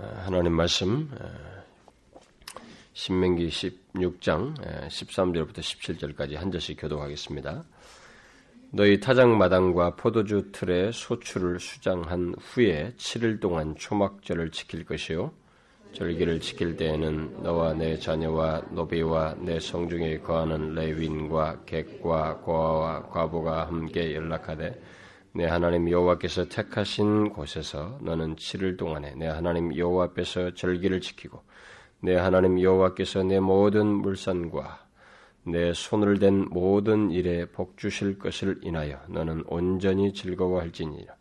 어, 하나님 말씀 어, 신명기 16장 13절부터 17절까지 한 절씩 교독하겠습니다. 너희 타작 마당과 포도주 틀에 소출을 수장한 후에 7일 동안 초막절을 지킬 것이요 절기를 지킬 때에는 너와 내 자녀와 노비와 내 성중에 거하는 레윈과 객과 고아와 과부가 함께 연락하되 내 하나님 여호와께서 택하신 곳에서 너는 7일 동안에 내 하나님 여호와 앞에서 절기를 지키고 내 하나님 여호와께서 내 모든 물산과 내 손을 댄 모든 일에 복 주실 것을 인하여 너는 온전히 즐거워할지니라.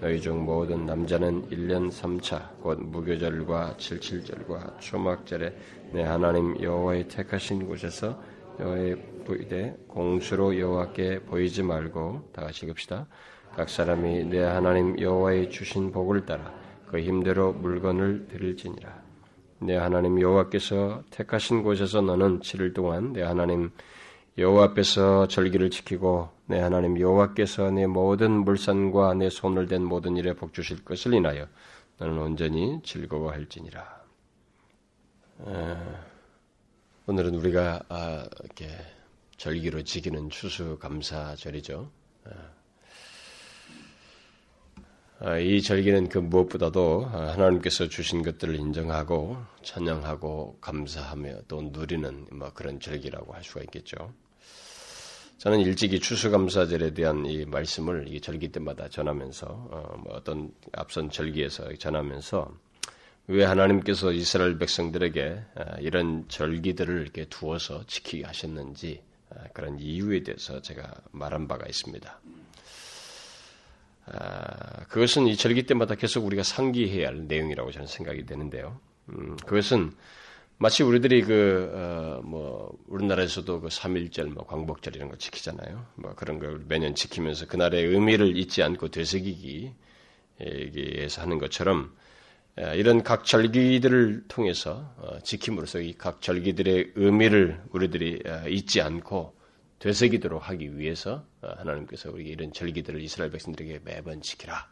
너희 중 모든 남자는 1년 3차 곧 무교절과 칠칠절과 초막절에 내 하나님 여호와의 택하신 곳에서 여호와의 부대 공수로 여호와께 보이지 말고 다 같이 읽읍시다. 각 사람이 내 하나님 여호와의 주신 복을 따라 그 힘대로 물건을 드릴지니라. 내 하나님 여호와께서 택하신 곳에서 너는 7일 동안 내 하나님 여호와 앞에서 절기를 지키고 내 하나님 여호와께서 내 모든 물산과 내 손을 댄 모든 일에 복 주실 것을 인하여 너는 온전히 즐거워할지니라. 에, 오늘은 우리가 아, 이렇게 절기로 지키는 추수감사절이죠. 에. 아, 이 절기는 그 무엇보다도 하나님께서 주신 것들을 인정하고 찬양하고 감사하며 또 누리는 뭐 그런 절기라고 할 수가 있겠죠. 저는 일찍이 추수감사절에 대한 이 말씀을 이 절기 때마다 전하면서 어, 뭐 어떤 앞선 절기에서 전하면서 왜 하나님께서 이스라엘 백성들에게 아, 이런 절기들을 이렇게 두어서 지키게 하셨는지 아, 그런 이유에 대해서 제가 말한 바가 있습니다. 아, 그것은 이 절기 때마다 계속 우리가 상기해야 할 내용이라고 저는 생각이 되는데요. 음, 그것은 마치 우리들이 그, 어, 뭐, 우리나라에서도 그 3일절, 뭐, 광복절 이런 거 지키잖아요. 뭐, 그런 걸 매년 지키면서 그날의 의미를 잊지 않고 되새기기, 위해서 하는 것처럼, 이런 각 절기들을 통해서 어, 지킴으로써 이 각 절기들의 의미를 우리들이 어, 잊지 않고 되새기도록 하기 위해서 어, 하나님께서 우리에게 이런 절기들을 이스라엘 백성들에게 매번 지키라.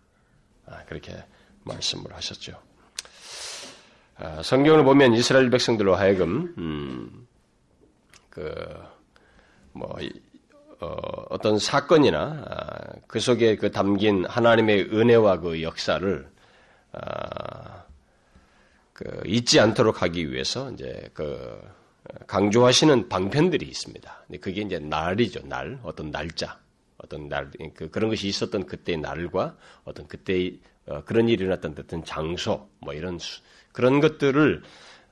아, 그렇게 말씀을 하셨죠. 아, 성경을 보면 이스라엘 백성들로 하여금 음, 그, 뭐, 어, 떤 사건이나 아, 그 속에 그 담긴 하나님의 은혜와 그 역사를 그 잊지 않도록 하기 위해서 이제 그 강조하시는 방편들이 있습니다. 그게 이제 날이죠, 날, 어떤 날짜, 어떤 날, 그, 그런 것이 있었던 그때의 날과 어떤 그때의 어, 그런 일이 일어났던 어떤 장소, 뭐 이런 수, 그런 것들을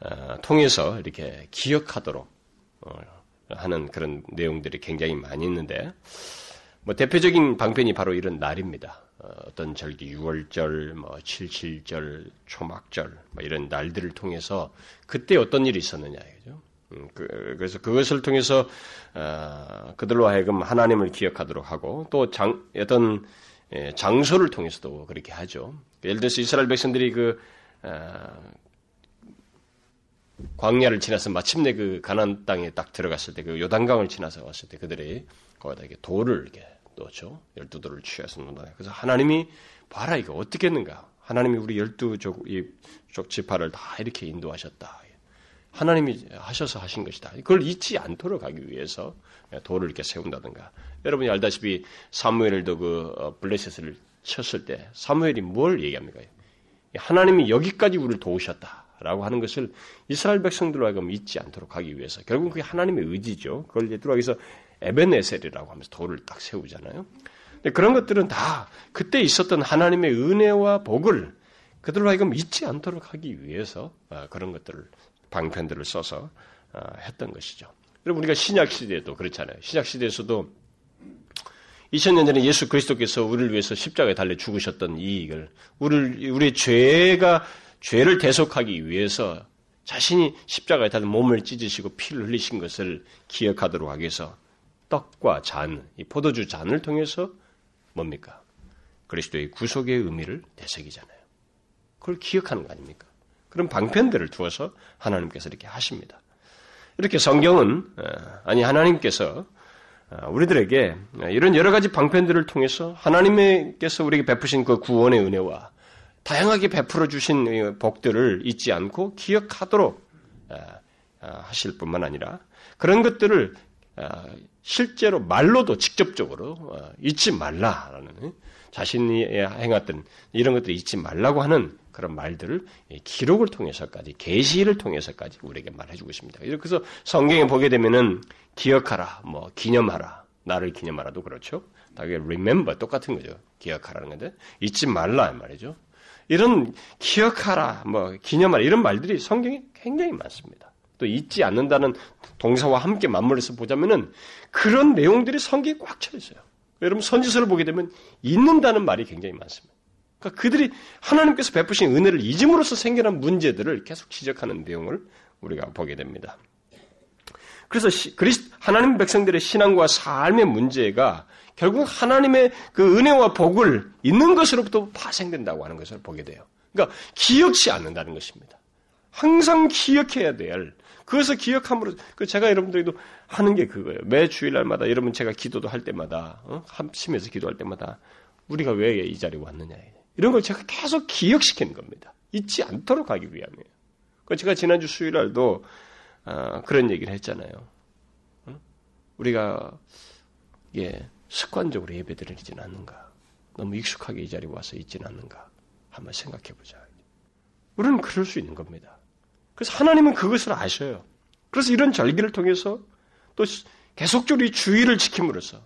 어, 통해서 이렇게 기억하도록 어, 하는 그런 내용들이 굉장히 많이 있는데, 뭐 대표적인 방편이 바로 이런 날입니다. 어, 어떤 절기 6월절, 뭐 77절, 초막절, 뭐 이런 날들을 통해서 그때 어떤 일이 있었느냐, 그죠? 음, 그, 래서 그것을 통해서 어, 그들로 하여금 하나님을 기억하도록 하고 또 장, 어떤 예, 장소를 통해서도 그렇게 하죠. 예를 들어서 이스라엘 백성들이 그 어, 광야를 지나서 마침내 그 가나안 땅에 딱 들어갔을 때 그 요단강을 지나서 왔을 때 그들이 거기다 이렇게 돌을 이렇게 놓죠. 열두 돌을 취해서 놓는다. 그래서 하나님이 봐라 이거 어떻게 했는가? 하나님이 우리 열두 쪽 지파를 다 이렇게 인도하셨다. 하나님이 하셔서 하신 것이다. 그걸 잊지 않도록 하기 위해서 돌을 이렇게 세운다든가. 여러분이 알다시피 사무엘도 그 어, 블레셋을 쳤을 때 사무엘이 뭘 얘기합니까? 하나님이 여기까지 우리를 도우셨다라고 하는 것을 이스라엘 백성들로 하여금 잊지 않도록 하기 위해서 결국 그게 하나님의 의지죠. 그걸 이제 들어가서 에벤에셀이라고 하면서 돌을 딱 세우잖아요. 근데 그런 것들은 다 그때 있었던 하나님의 은혜와 복을 그들로 하여금 잊지 않도록 하기 위해서 어, 그런 것들을 방편들을 써서 어, 했던 것이죠. 여러분 우리가 신약 시대에도 그렇잖아요. 신약 시대에서도 2000년 전에 예수 그리스도께서 우리를 위해서 십자가에 달려 죽으셨던 이 일을 우리 우리의 죄가 죄를 대속하기 위해서 자신이 십자가에 달려 몸을 찢으시고 피를 흘리신 것을 기억하도록 하기 위해서 떡과 잔, 이 포도주 잔을 통해서 뭡니까? 그리스도의 구속의 의미를 되새기잖아요. 그걸 기억하는 거 아닙니까? 그런 방편들을 두어서 하나님께서 이렇게 하십니다. 이렇게 성경은 어, 아니 하나님께서 어, 우리들에게 이런 여러 가지 방편들을 통해서 하나님께서 우리에게 베푸신 그 구원의 은혜와 다양하게 베풀어 주신 복들을 잊지 않고 기억하도록 하실 뿐만 아니라 그런 것들을 실제로 말로도 직접적으로 어, 잊지 말라라는 자신이 행했던 이런 것들을 잊지 말라고 하는 그런 말들을 기록을 통해서까지 계시를 통해서까지 우리에게 말해주고 있습니다. 그래서 성경에 보게 되면은 기억하라, 뭐 기념하라, 나를 기념하라도 그렇죠. 다게 remember 똑같은 거죠. 기억하라는 건데 잊지 말라 말이죠. 이런 기억하라, 뭐 기념하라 이런 말들이 성경에 굉장히 많습니다. 또 잊지 않는다는 동사와 함께 맞물려서 보자면은 그런 내용들이 성경에 꽉 차 있어요. 여러분 선지서를 보게 되면 잊는다는 말이 굉장히 많습니다. 그러니까 그들이 하나님께서 베푸신 은혜를 잊음으로써 생겨난 문제들을 계속 지적하는 내용을 우리가 보게 됩니다. 그래서 그리스 하나님 백성들의 신앙과 삶의 문제가 결국 하나님의 그 은혜와 복을 있는 것으로부터 파생된다고 하는 것을 보게 돼요. 그러니까 기억치 않는다는 것입니다. 항상 기억해야 될 그것을 기억함으로 그 제가 여러분들에게도 하는 게 그거예요. 매 주일날마다 여러분 제가 기도도 할 때마다 어? 합심해서 기도할 때마다 우리가 왜 이 자리에 왔느냐 이런 걸 제가 계속 기억시키는 겁니다. 잊지 않도록 하기 위함이에요. 그 제가 지난주 수요일 날도 어, 그런 얘기를 했잖아요. 어? 우리가 예, 습관적으로 예배드리지는 않는가? 너무 익숙하게 이 자리에 와서 있지는 않는가? 한번 생각해 보자. 우리는 그럴 수 있는 겁니다. 그래서 하나님은 그것을 아셔요. 그래서 이런 절기를 통해서 또 계속적으로 이 주일을 지킴으로써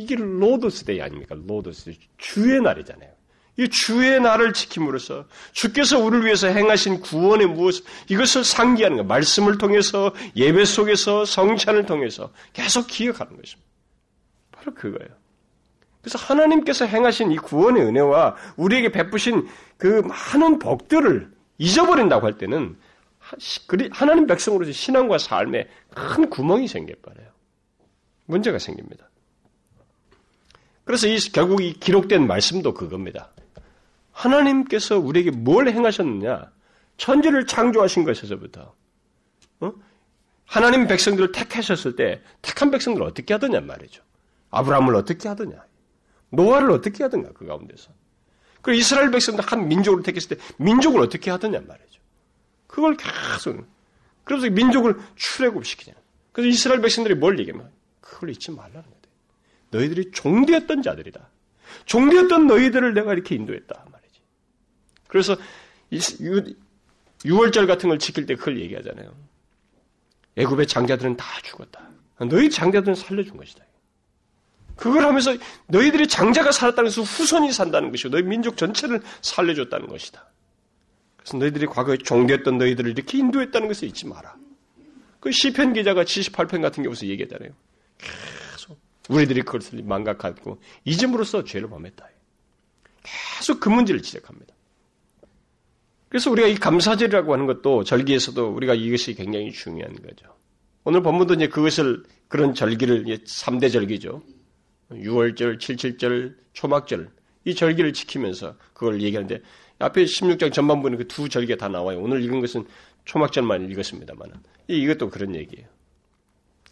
이게 Lord's Day 아닙니까? Lord's 주의 날이잖아요. 이 주의 날을 지킴으로써 주께서 우리를 위해서 행하신 구원의 무엇 이것을 상기하는 것, 말씀을 통해서 예배 속에서 성찬을 통해서 계속 기억하는 것입니다. 바로 그거예요. 그래서 하나님께서 행하신 이 구원의 은혜와 우리에게 베푸신 그 많은 복들을 잊어버린다고 할 때는 하나님 백성으로서 신앙과 삶에 큰 구멍이 생겨버려요. 문제가 생깁니다. 그래서 이 결국 이 기록된 말씀도 그겁니다. 하나님께서 우리에게 뭘 행하셨느냐? 천지를 창조하신 것에서부터 어? 하나님 백성들을 택하셨을 때 택한 백성들을 어떻게 하더냐 말이죠. 아브라함을 어떻게 하더냐, 노아를 어떻게 하든가 그 가운데서 그 이스라엘 백성들 한 민족을 택했을 때 민족을 어떻게 하더냐 말이죠. 그걸 계속 그래서 민족을 출애굽시키냐. 그래서 이스라엘 백성들이 뭘 얘기하면 그걸 잊지 말라는 거예요. 너희들이 종되었던 자들이다. 종되었던 너희들을 내가 이렇게 인도했다 말이지. 그래서 6월절 같은 걸 지킬 때 그걸 얘기하잖아요. 애굽의 장자들은 다 죽었다. 너희 장자들은 살려준 것이다. 그걸 하면서 너희들이 장자가 살았다는 것은 후손이 산다는 것이고 너희 민족 전체를 살려줬다는 것이다. 그래서 너희들이 과거에 종되었던 너희들을 이렇게 인도했다는 것을 잊지 마라. 그 시편 기자가 78편 같은 경우서 얘기하잖아요. 우리들이 그것을 망각하고 잊음으로써 죄를 범했다. 계속 그 문제를 지적합니다. 그래서 우리가 이 감사절이라고 하는 것도 절기에서도 우리가 이것이 굉장히 중요한 거죠. 오늘 본문도 이제 그것을 그런 절기를 3대 절기죠. 6월절, 77절, 초막절 이 절기를 지키면서 그걸 얘기하는데 앞에 16장 전반부는 그 두 절기가 다 나와요. 오늘 읽은 것은 초막절만 읽었습니다만 이것도 그런 얘기예요.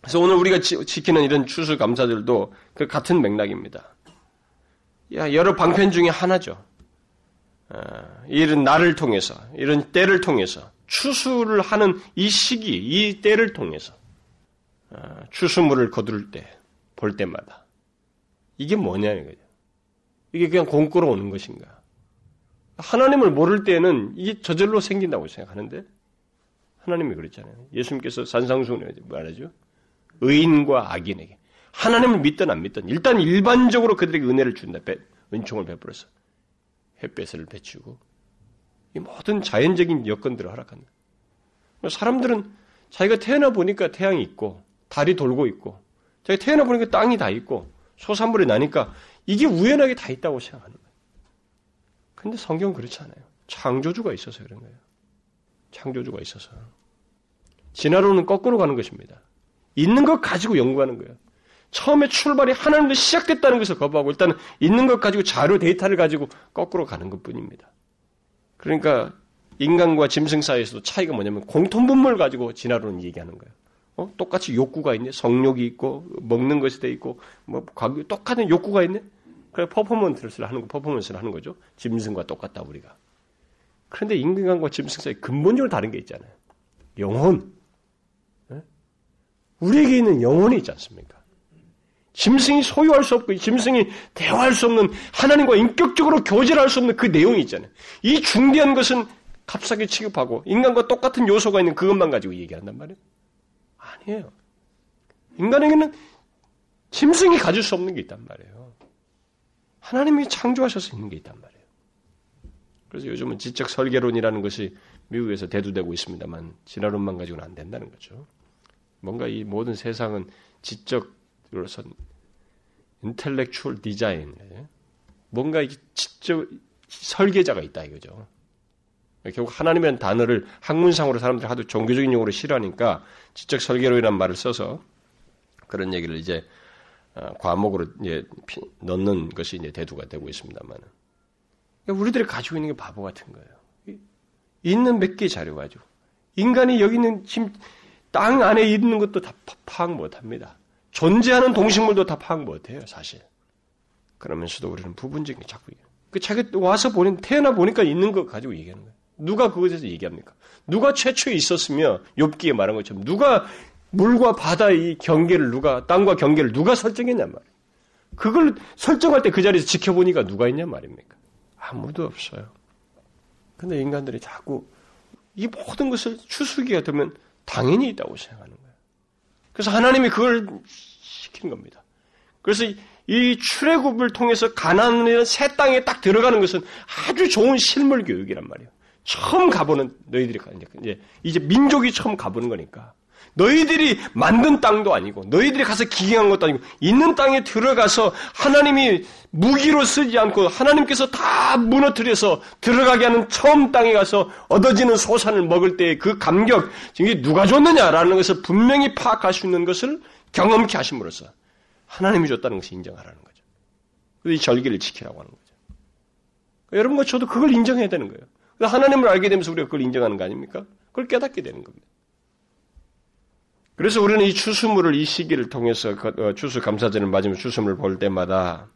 그래서 오늘 우리가 지, 키는 이런 추수 감사들도 그 같은 맥락입니다. 야, 여러 방편 중에 하나죠. 아, 이런 날을 통해서, 이런 때를 통해서, 추수를 하는 이 시기, 이 때를 통해서, 아, 추수물을 거둘 때, 볼 때마다, 이게 뭐냐는 거죠. 이게 그냥 공꾸로 오는 것인가? 하나님을 모를 때는 이게 저절로 생긴다고 생각하는데 하나님이 그랬잖아요. 예수님께서 산상수훈에 말하죠. 의인과 악인에게 하나님을 믿든 안 믿든 일단 일반적으로 그들에게 은혜를 준다. 은총을 베풀어서 햇볕을 비추고 이 모든 자연적인 여건들을 허락한다. 사람들은 자기가 태어나 보니까 태양이 있고 달이 돌고 있고 자기가 태어나 보니까 땅이 다 있고 소산물이 나니까 이게 우연하게 다 있다고 생각하는 거예요. 근데 성경은 그렇지 않아요. 창조주가 있어서 그런 거예요. 창조주가 있어서. 진화론은 거꾸로 가는 것입니다. 있는 것 가지고 연구하는 거예요. 처음에 출발이 하나님도 시작됐다는 것을 거부하고 일단 있는 것 가지고 자료 데이터를 가지고 거꾸로 가는 것 뿐입니다. 그러니까 인간과 짐승 사이에서도 차이가 뭐냐면 공통분모를 가지고 진화론은 얘기하는 거예요. 어? 똑같이 욕구가 있네. 성욕이 있고 먹는 것이 돼 있고 뭐 똑같은 욕구가 있네. 그래 퍼포먼스를 하는 거, 퍼포먼스를 하는 거죠. 짐승과 똑같다 우리가. 그런데 인간과 짐승 사이 근본적으로 다른 게 있잖아요. 영혼. 네? 우리에게 있는 영혼이 있지 않습니까? 짐승이 소유할 수 없고 짐승이 대화할 수 없는 하나님과 인격적으로 교제할 수 없는 그 내용이 있잖아요. 이 중대한 것은 값싸게 취급하고 인간과 똑같은 요소가 있는 그것만 가지고 얘기한단 말이에요. 아니에요. 인간에게는 짐승이 가질 수 없는 게 있단 말이에요. 하나님이 창조하셔서 있는 게 있단 말이에요. 그래서 요즘은 지적 설계론이라는 것이 미국에서 대두되고 있습니다만 진화론만 가지고는 안 된다는 거죠. 뭔가 이 모든 세상은 지적으로서 인텔렉추얼 디자인, 뭔가 지적 설계자가 있다 이거죠. 결국 하나님이라는 단어를 학문상으로 사람들이 하도 종교적인 용어로 싫어하니까 지적 설계론이라는 말을 써서 그런 얘기를 이제 어, 과목으로 이제 넣는 것이 이제 대두가 되고 있습니다만 우리들이 가지고 있는 게 바보 같은 거예요. 있는 몇 개 자료 가지고 인간이 여기 있는 지금 땅 안에 있는 것도 다 파악 못합니다. 존재하는 동식물도 다 파악 못해요, 사실. 그러면서도 우리는 부분적인 게 자꾸 그 자기 와서 보니 태어나 보니까 있는 거 가지고 얘기하는 거예요. 누가 그것에 대해서 얘기합니까? 누가 최초에 있었으며 욥기에 말한 것처럼 누가 물과 바다의 경계를 누가 땅과 경계를 누가 설정했냐 말이에요. 그걸 설정할 때 그 자리에서 지켜보니까 누가 있냐 말입니까? 아무도 없어요. 근데 인간들이 자꾸 이 모든 것을 추수기가 되면 당연히 있다고 생각하는 거예요. 그래서 하나님이 그걸 시킨 겁니다. 그래서 이 출애굽을 통해서 가나안이라는 새 땅에 딱 들어가는 것은 아주 좋은 실물 교육이란 말이에요. 처음 가보는 너희들이 이제 이제 민족이 처음 가보는 거니까 너희들이 만든 땅도 아니고 너희들이 가서 기경한 것도 아니고 있는 땅에 들어가서 하나님이 무기로 쓰지 않고 하나님께서 다 무너뜨려서 들어가게 하는 처음 땅에 가서 얻어지는 소산을 먹을 때의 그 감격, 이게 누가 줬느냐라는 것을 분명히 파악할 수 있는 것을 경험케 하심으로써 하나님이 줬다는 것을 인정하라는 거죠. 이 절기를 지키라고 하는 거죠. 여러분과 저도 그걸 인정해야 되는 거예요. 하나님을 알게 되면서 우리가 그걸 인정하는 거 아닙니까? 그걸 깨닫게 되는 겁니다. 그래서 우리는 이 추수물을 이 시기를 통해서 어, 추수 감사절을 맞으면 추수물을 볼 때마다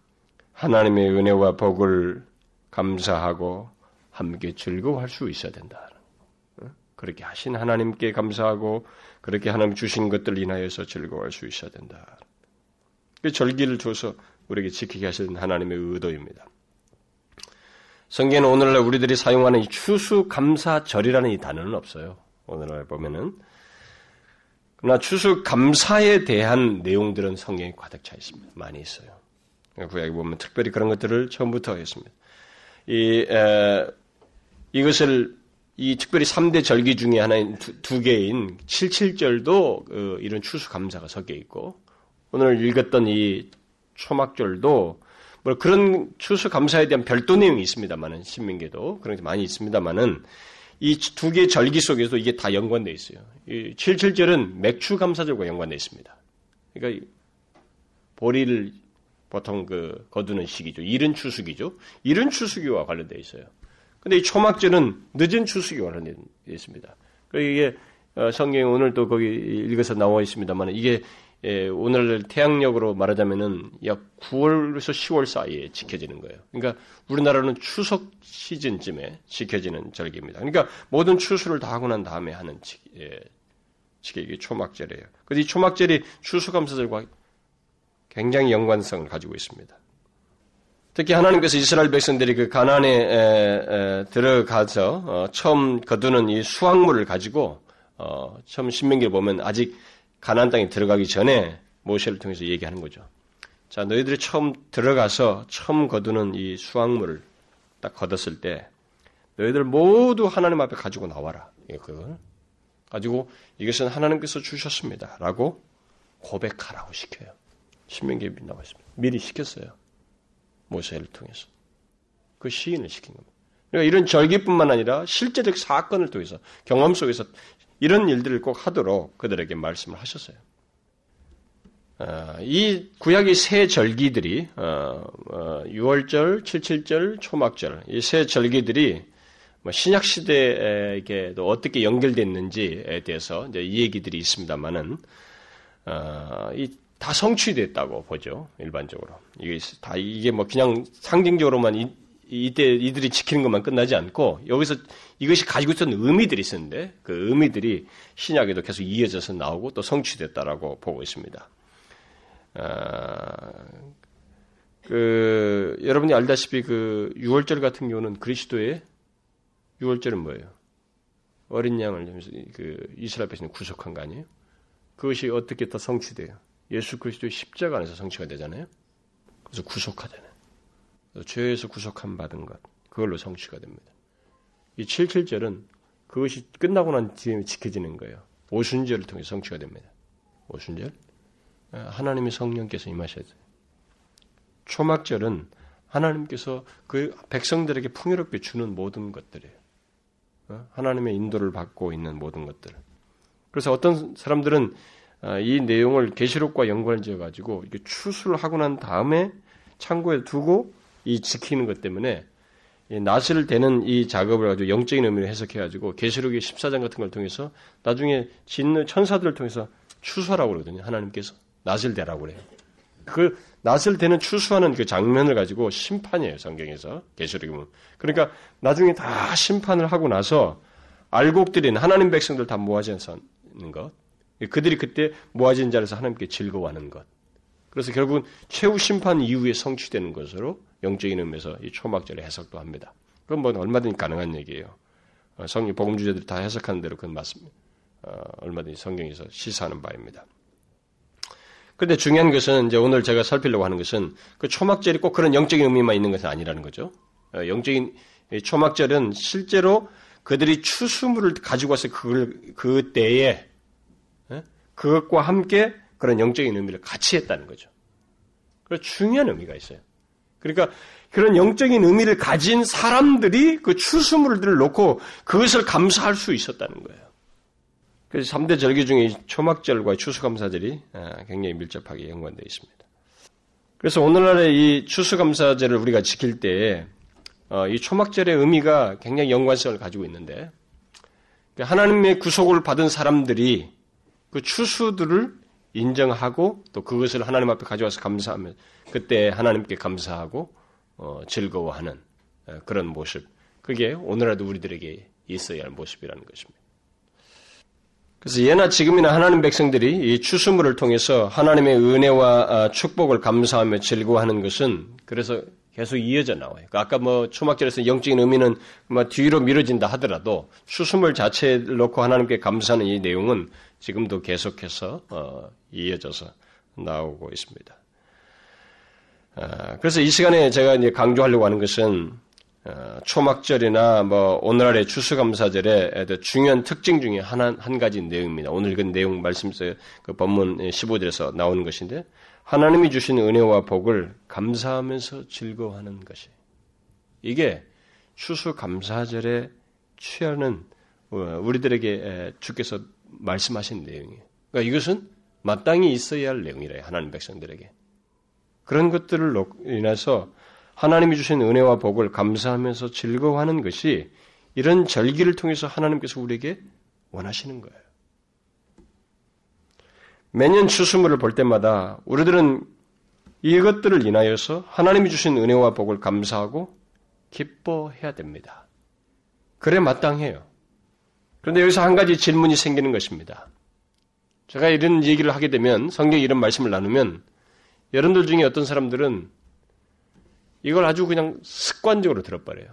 하나님의 은혜와 복을 감사하고 함께 즐거워할 수 있어야 된다. 어? 그렇게 하신 하나님께 감사하고 그렇게 하나님 주신 것들 인하여서 즐거워할 수 있어야 된다. 그 절기를 줘서 우리에게 지키게 하신 하나님의 의도입니다. 성경에는 오늘날 우리들이 사용하는 이 추수감사절이라는 이 단어는 없어요. 오늘날 보면은 그러나 추수 감사에 대한 내용들은 성경에 가득 차 있습니다. 많이 있어요. 구약에 보면 특별히 그런 것들을 처음부터 했습니다. 이, 에, 이것을 이 특별히 3대 절기 중에 하나인 두, 두 개인 77절도 그 이런 추수 감사가 섞여 있고 오늘 읽었던 이 초막절도 뭐 그런 추수 감사에 대한 별도 내용이 있습니다만은 신민계도 그런 게 많이 있습니다만은 이 두 개의 절기 속에서 이게 다 연관되어 있어요. 이 77절은 맥추 감사절과 연관되어 있습니다. 그러니까 보리를 보통 그 거두는 시기죠. 이른 추수기죠. 이른 추수기와 관련되어 있어요. 근데 이 초막절은 늦은 추수기와 관련되어 있습니다. 그리고 이게 어, 성경에 오늘 또 거기 읽어서 나와 있습니다만 이게 예, 오늘 태양력으로 말하자면은 약 9월에서 10월 사이에 지켜지는 거예요. 그러니까 우리나라는 추석 시즌쯤에 지켜지는 절기입니다. 그러니까 모든 추수를 다 하고 난 다음에 하는 지, 예, 이게 초막절이에요. 그래서 이 초막절이 추수감사절과 굉장히 연관성을 가지고 있습니다. 특히 하나님께서 이스라엘 백성들이 그 가난에 에, 에, 들어가서 어, 처음 거두는 이 수확물을 가지고 어, 처음 신명기를 보면 아직 가나안 땅에 들어가기 전에 모세를 통해서 얘기하는 거죠. 자, 너희들이 처음 들어가서 처음 거두는 이 수확물을 딱 거뒀을 때 너희들 모두 하나님 앞에 가지고 나와라. 그걸 가지고 이것은 하나님께서 주셨습니다. 라고 고백하라고 시켜요. 신명기에 나와 있습니다. 미리 시켰어요. 모세를 통해서. 그 시인을 시킨 겁니다. 그러니까 이런 절기뿐만 아니라 실제적 사건을 통해서 경험 속에서 이런 일들을 꼭 하도록 그들에게 말씀을 하셨어요. 어, 이 구약의 세 절기들이 어, 어, 6월절, 77절, 초막절 이 세 절기들이 뭐 신약 시대에게도 어떻게 연결됐는지에 대해서 이제 이 얘기들이 있습니다만은 어, 이다 성취됐다고 보죠. 일반적으로. 이게 다 이게 뭐 그냥 상징적으로만 이, 이때 이들이 지키는 것만 끝나지 않고 여기서 이것이 가지고 있었던 의미들이 있었는데 그 의미들이 신약에도 계속 이어져서 나오고 또 성취됐다라고 보고 있습니다. 아, 그 여러분이 알다시피 그 6월절 같은 경우는 그리스도의 6월절은 뭐예요? 어린 양을 그 이스라엘 백성을 구속한 거 아니에요? 그것이 어떻게 더 성취돼요? 예수 그리스도의 십자가 안에서 성취가 되잖아요. 그래서 구속하잖아요. 죄에서 구속함 받은 것 그걸로 성취가 됩니다. 이 77절은 그것이 끝나고 난 뒤에 지켜지는 거예요. 오순절을 통해 성취가 됩니다. 오순절 하나님의 성령께서 임하셔야 돼요. 초막절은 하나님께서 그 백성들에게 풍요롭게 주는 모든 것들이에요. 어? 하나님의 인도를 받고 있는 모든 것들. 그래서 어떤 사람들은 아, 이 내용을 계시록과 연관을 지어 가지고 추수를 하고 난 다음에 창고에 두고 이 지키는 것 때문에 낫을 대는 이 작업을 가지고 영적인 의미를 해석해 가지고 계시록의 14장 같은 걸 통해서 나중에 짓는 천사들을 통해서 추수하라고 그러거든요. 하나님께서 낫을 대라고 그래요. 그 낫을 대는 추수하는 그 장면을 가지고 심판이에요. 성경에서 계시록에 보면. 그러니까 나중에 다 심판을 하고 나서 알곡들인 하나님 백성들 다 모아지는 것. 그들이 그때 모아진 자리에서 하나님께 즐거워하는 것. 그래서 결국은 최후 심판 이후에 성취되는 것으로 영적인 의미에서 이 초막절의 해석도 합니다. 그건 뭐 얼마든지 가능한 얘기예요. 어, 성경 복음 주제들이 다 해석하는 대로 그건 맞습니다. 어, 얼마든지 성경에서 시사하는 바입니다. 그런데 중요한 것은 이제 오늘 제가 살피려고 하는 것은 그 초막절이 꼭 그런 영적인 의미만 있는 것은 아니라는 거죠. 어, 영적인 초막절은 실제로 그들이 추수물을 가지고 와서 그걸 그 때에 예? 그것과 함께 그런 영적인 의미를 같이 했다는 거죠. 그 중요한 의미가 있어요. 그러니까 그런 영적인 의미를 가진 사람들이 그 추수물들을 놓고 그것을 감사할 수 있었다는 거예요. 그래서 3대 절기 중에 초막절과 추수감사절이 아, 굉장히 밀접하게 연관되어 있습니다. 그래서 오늘날의 이 추수감사절을 우리가 지킬 때이 어, 초막절의 의미가 굉장히 연관성을 가지고 있는데 그 하나님의 구속을 받은 사람들이 그 추수들을 인정하고 또 그것을 하나님 앞에 가져와서 감사하면 그때 하나님께 감사하고 어, 즐거워하는 어, 그런 모습 그게 오늘날도 우리들에게 있어야 할 모습이라는 것입니다. 그래서 예나 지금이나 하나님 백성들이 이 추수물을 통해서 하나님의 은혜와 아, 축복을 감사하며 즐거워하는 것은 그래서 계속 이어져 나와요. 그러니까 아까 뭐 초막절에서 영적인 의미는 뭐 뒤로 미뤄진다 하더라도 추수물 자체를 놓고 하나님께 감사하는 이 내용은 지금도 계속해서 어, 이어져서 나오고 있습니다. 아, 그래서 이 시간에 제가 이제 강조하려고 하는 것은 어, 초막절이나 뭐 오늘날의 추수감사절의 중요한 특징 중에 하나 한 가지 내용입니다. 오늘 그 내용 말씀에서 그 본문 15절에서 나오는 것인데 하나님이 주신 은혜와 복을 감사하면서 즐거워하는 것이 이게 추수감사절에 취하는 어, 우리들에게 주께서 말씀하신 내용이에요. 그러니까 이것은 마땅히 있어야 할 내용이래요. 하나님 백성들에게. 그런 것들을 인해서 하나님이 주신 은혜와 복을 감사하면서 즐거워하는 것이 이런 절기를 통해서 하나님께서 우리에게 원하시는 거예요. 매년 추수물을 볼 때마다 우리들은 이것들을 인하여서 하나님이 주신 은혜와 복을 감사하고 기뻐해야 됩니다. 그래 마땅해요. 그런데 여기서 한 가지 질문이 생기는 것입니다. 제가 이런 얘기를 하게 되면 성경 이런 말씀을 나누면 여러분들 중에 어떤 사람들은 이걸 아주 그냥 습관적으로 들어버려요.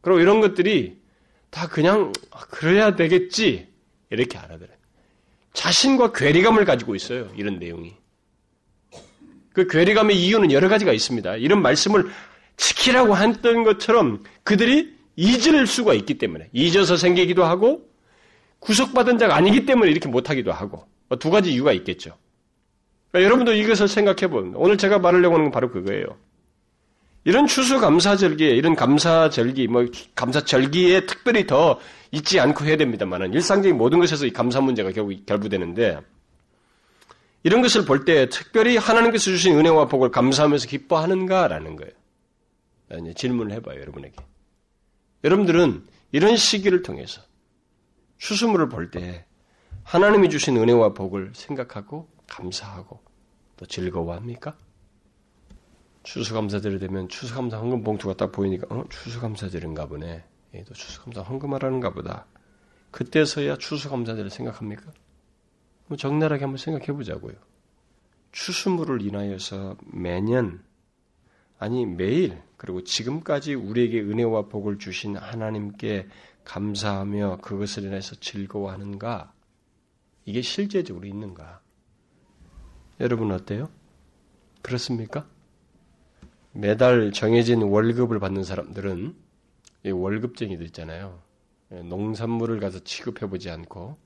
그리고 이런 것들이 다 그냥 아, 그래야 되겠지 이렇게 알아들어요. 자신과 괴리감을 가지고 있어요. 이런 내용이. 그 괴리감의 이유는 여러 가지가 있습니다. 이런 말씀을 지키라고 했던 것처럼 그들이 잊을 수가 있기 때문에 잊어서 생기기도 하고 구속받은 자가 아니기 때문에 이렇게 못하기도 하고 뭐두 가지 이유가 있겠죠. 그러니까 여러분도 이것을 생각해 보면 오늘 제가 말하려고 하는 건 바로 그거예요. 이런 추수 감사절기에 이런 감사절기 뭐 감사절기에 특별히 더 잊지 않고 해야 됩니다만은 일상적인 모든 것에서 이 감사 문제가 결국 결부되는데 이런 것을 볼 때 특별히 하나님께서 주신 은혜와 복을 감사하면서 기뻐하는가라는 거예요. 질문을 해봐요 여러분에게. 여러분들은 이런 시기를 통해서 추수물을 볼 때 하나님이 주신 은혜와 복을 생각하고 감사하고 또 즐거워합니까? 추수감사절이 되면 추수감사 헌금 봉투가 딱 보이니까 어 추수감사절인가 보네. 예, 또 추수감사 헌금하라는가 보다. 그때서야 추수감사절을 생각합니까? 뭐 적나라하게 한번 생각해 보자고요. 추수물을 인하여서 매년 아니 매일 그리고 지금까지 우리에게 은혜와 복을 주신 하나님께 감사하며 그것을 인해서 즐거워하는가? 이게 실제적으로 있는가? 여러분 어때요? 그렇습니까? 매달 정해진 월급을 받는 사람들은 월급쟁이들 있잖아요. 예, 농산물을 가서 취급해보지 않고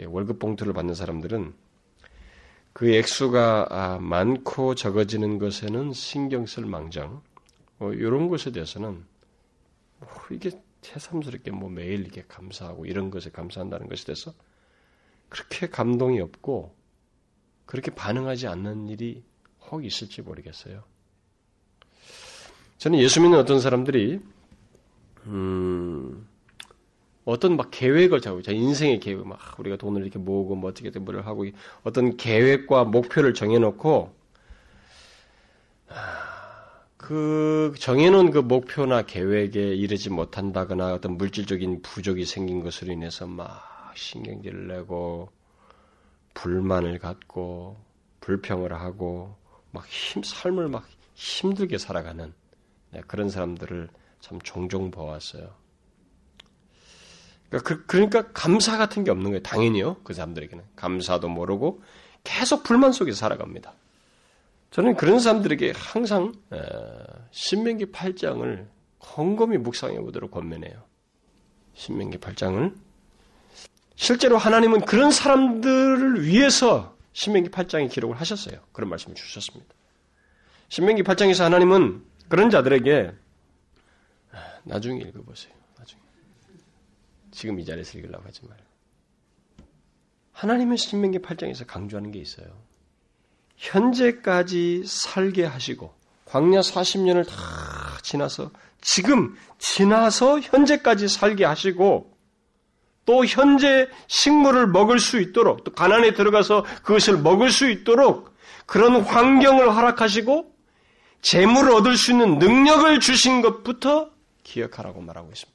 예, 월급 봉투를 받는 사람들은 그 액수가 아, 많고 적어지는 것에는 신경 쓸 망정, 뭐 이런 것에 대해서는 뭐 이게 새삼스럽게 뭐 매일 이렇게 감사하고 이런 것에 감사한다는 것에 대해서 그렇게 감동이 없고 그렇게 반응하지 않는 일이 혹 있을지 모르겠어요. 저는 예수 믿는 어떤 사람들이 음, 어떤 막 계획을 잡고, 자, 인생의 계획, 막 우리가 돈을 이렇게 모으고 뭐 어떻게든 뭐를 하고 어떤 계획과 목표를 정해놓고 그 정해놓은 그 목표나 계획에 이르지 못한다거나 어떤 물질적인 부족이 생긴 것으로 인해서 막 신경질을 내고 불만을 갖고 불평을 하고 막 힘, 삶을 막 힘들게 살아가는 네, 그런 사람들을 참 종종 보았어요. 그러니까, 그, 러니까 감사 같은 게 없는 거예요. 당연히요. 그 사람들에게는 감사도 모르고 계속 불만 속에 살아갑니다. 저는 그런 사람들에게 항상 신명기 8장을 곰곰이 묵상해 보도록 권면해요. 신명기 8장을 실제로 하나님은 그런 사람들을 위해서 신명기 8장에 기록을 하셨어요. 그런 말씀을 주셨습니다. 신명기 8장에서 하나님은 그런 자들에게 나중에 읽어보세요. 지금 이 자리에서 읽으려고 하지 말고 하나님의 신명기 8장에서 강조하는 게 있어요. 현재까지 살게 하시고 광야 40년을 다 지나서 지금 지나서 현재까지 살게 하시고 또 현재 식물을 먹을 수 있도록 또 가난에 들어가서 그것을 먹을 수 있도록 그런 환경을 허락하시고 재물을 얻을 수 있는 능력을 주신 것부터 기억하라고 말하고 있습니다.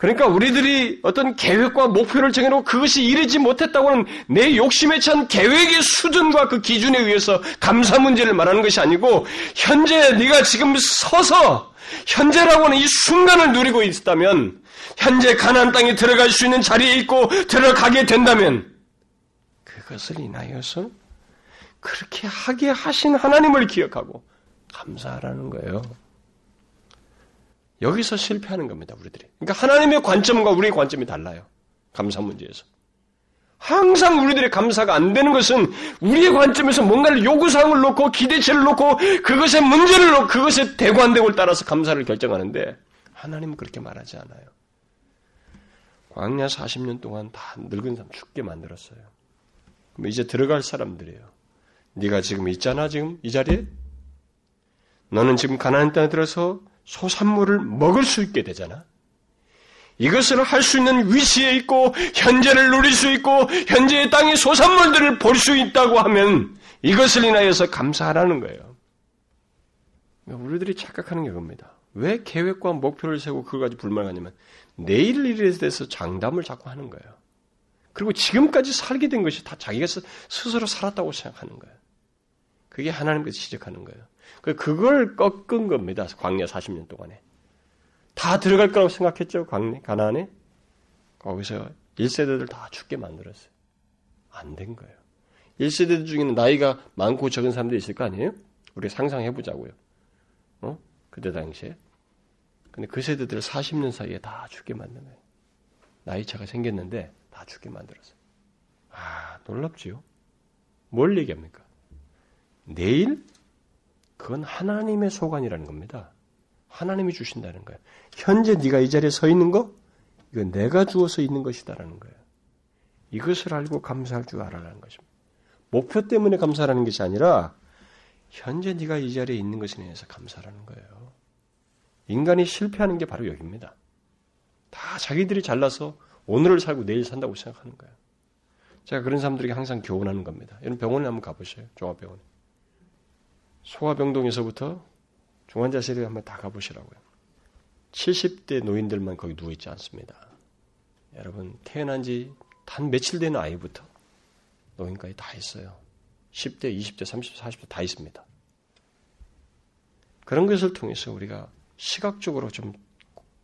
그러니까 우리들이 어떤 계획과 목표를 정해놓고 그것이 이르지 못했다고는 내 욕심에 찬 계획의 수준과 그 기준에 의해서 감사 문제를 말하는 것이 아니고 현재 네가 지금 서서 현재라고 하는 이 순간을 누리고 있다면 현재 가나안 땅에 들어갈 수 있는 자리에 있고 들어가게 된다면 그것을 인하여서 그렇게 하게 하신 하나님을 기억하고 감사하라는 거예요. 여기서 실패하는 겁니다, 우리들이. 그러니까 하나님의 관점과 우리의 관점이 달라요. 감사 문제에서. 항상 우리들의 감사가 안 되는 것은 우리의 관점에서 뭔가를 요구사항을 놓고 기대치를 놓고 그것의 문제를 놓고 그것의 대고 안 되고를 따라서 감사를 결정하는데 하나님은 그렇게 말하지 않아요. 광야 40년 동안 다 늙은 사람 죽게 만들었어요. 그럼 이제 들어갈 사람들이에요. 네가 지금 있잖아 지금 이 자리에 너는 지금 가나안 땅에 들어서 소산물을 먹을 수 있게 되잖아. 이것을 할 수 있는 위치에 있고 현재를 누릴 수 있고 현재의 땅의 소산물들을 볼 수 있다고 하면 이것을 인하여서 감사하라는 거예요. 우리들이 착각하는 게 그겁니다. 왜 계획과 목표를 세우고 그걸 가지고 불만하냐면 내일 일에 대해서 장담을 자꾸 하는 거예요. 그리고 지금까지 살게 된 것이 다 자기가 스스로 살았다고 생각하는 거예요. 그게 하나님께서 지적하는 거예요. 그, 그걸 꺾은 겁니다. 광야 40년 동안에. 다 들어갈 거라고 생각했죠. 광야, 가나안에. 거기서 1세대들 다 죽게 만들었어요. 안 된 거예요. 1세대들 중에는 나이가 많고 적은 사람들이 있을 거 아니에요? 우리 상상해 보자고요. 어? 그때 당시에. 근데 그 세대들을 40년 사이에 다 죽게 만든 거예요. 나이 차가 생겼는데 다 죽게 만들었어요. 아, 놀랍지요? 뭘 얘기합니까? 내일 그건 하나님의 소관이라는 겁니다. 하나님이 주신다는 거예요. 현재 네가 이 자리에 서 있는 거 이건 내가 주어서 있는 것이다라는 거예요. 이것을 알고 감사할 줄 알아라는 것입니다. 목표 때문에 감사하는 것이 아니라 현재 네가 이 자리에 있는 것에 대해서 감사라는 거예요. 인간이 실패하는 게 바로 여기입니다. 다 자기들이 잘나서 오늘을 살고 내일 산다고 생각하는 거예요. 제가 그런 사람들에게 항상 교훈하는 겁니다. 여러분 병원에 한번 가보세요. 종합병원에. 소아병동에서부터 중환자실에 한번 다 가보시라고요. 70대 노인들만 거기 누워있지 않습니다. 여러분, 태어난 지 단 며칠 된 아이부터 노인까지 다 있어요. 10대, 20대, 30대, 40대 다 있습니다. 그런 것을 통해서 우리가 시각적으로 좀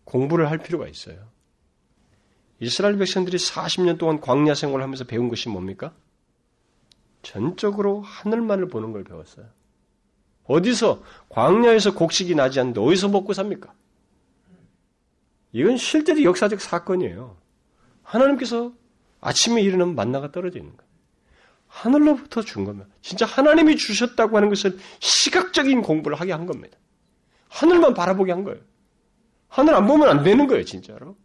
공부를 할 필요가 있어요. 이스라엘 백성들이 40년 동안 광야 생활을 하면서 배운 것이 뭡니까? 전적으로 하늘만을 보는 걸 배웠어요. 어디서 광야에서 곡식이 나지 않는데 어디서 먹고 삽니까? 이건 실제로 역사적 사건이에요. 하나님께서 아침에 일어나면 만나가 떨어져 있는 거예요. 하늘로부터 준 겁니다. 진짜 하나님이 주셨다고 하는 것은 시각적인 공부를 하게 한 겁니다. 하늘만 바라보게 한 거예요. 하늘 안 보면 안 되는 거예요, 진짜로.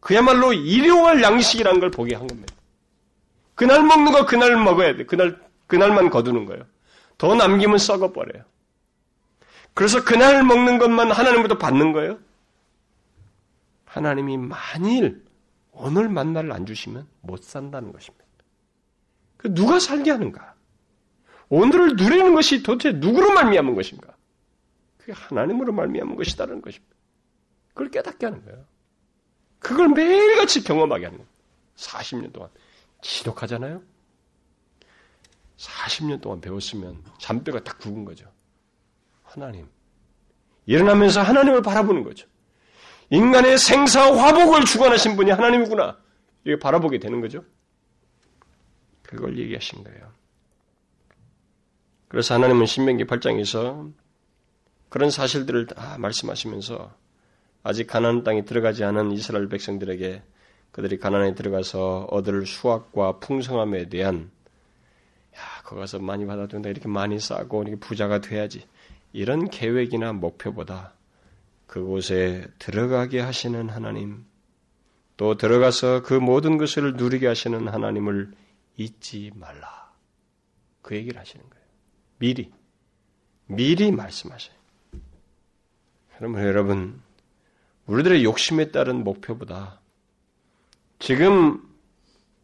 그야말로 일용할 양식이라는 걸 보게 한 겁니다. 그날 먹는 거 그날 먹어야 돼. 그날, 그날만 거두는 거예요. 더 남기면 썩어버려요. 그래서 그날 먹는 것만 하나님부터 받는 거예요. 하나님이 만일 오늘 만나를 안 주시면 못 산다는 것입니다. 그 누가 살게 하는가? 오늘을 누리는 것이 도대체 누구로 말미암은 것인가? 그게 하나님으로 말미암은 것이다는 것입니다. 그걸 깨닫게 하는 거예요. 그걸 매일같이 경험하게 하는 거예요. 40년 동안. 지독하잖아요? 40년 동안 배웠으면 잠뼈가 딱 굵은 거죠. 하나님. 일어나면서 하나님을 바라보는 거죠. 인간의 생사 화복을 주관하신 분이 하나님이구나. 이렇게 바라보게 되는 거죠. 그걸 얘기하신 거예요. 그래서 하나님은 신명기 8장에서 그런 사실들을 다 말씀하시면서 아직 가나안 땅에 들어가지 않은 이스라엘 백성들에게 그들이 가나안에 들어가서 얻을 수확과 풍성함에 대한 야, 거기 가서 많이 받아준다 이렇게 많이 싸고 이렇게 부자가 돼야지 이런 계획이나 목표보다 그곳에 들어가게 하시는 하나님, 또 들어가서 그 모든 것을 누리게 하시는 하나님을 잊지 말라. 그 얘기를 하시는 거예요. 미리. 미리 말씀하셔요. 그러면 여러분, 우리들의 욕심에 따른 목표보다 지금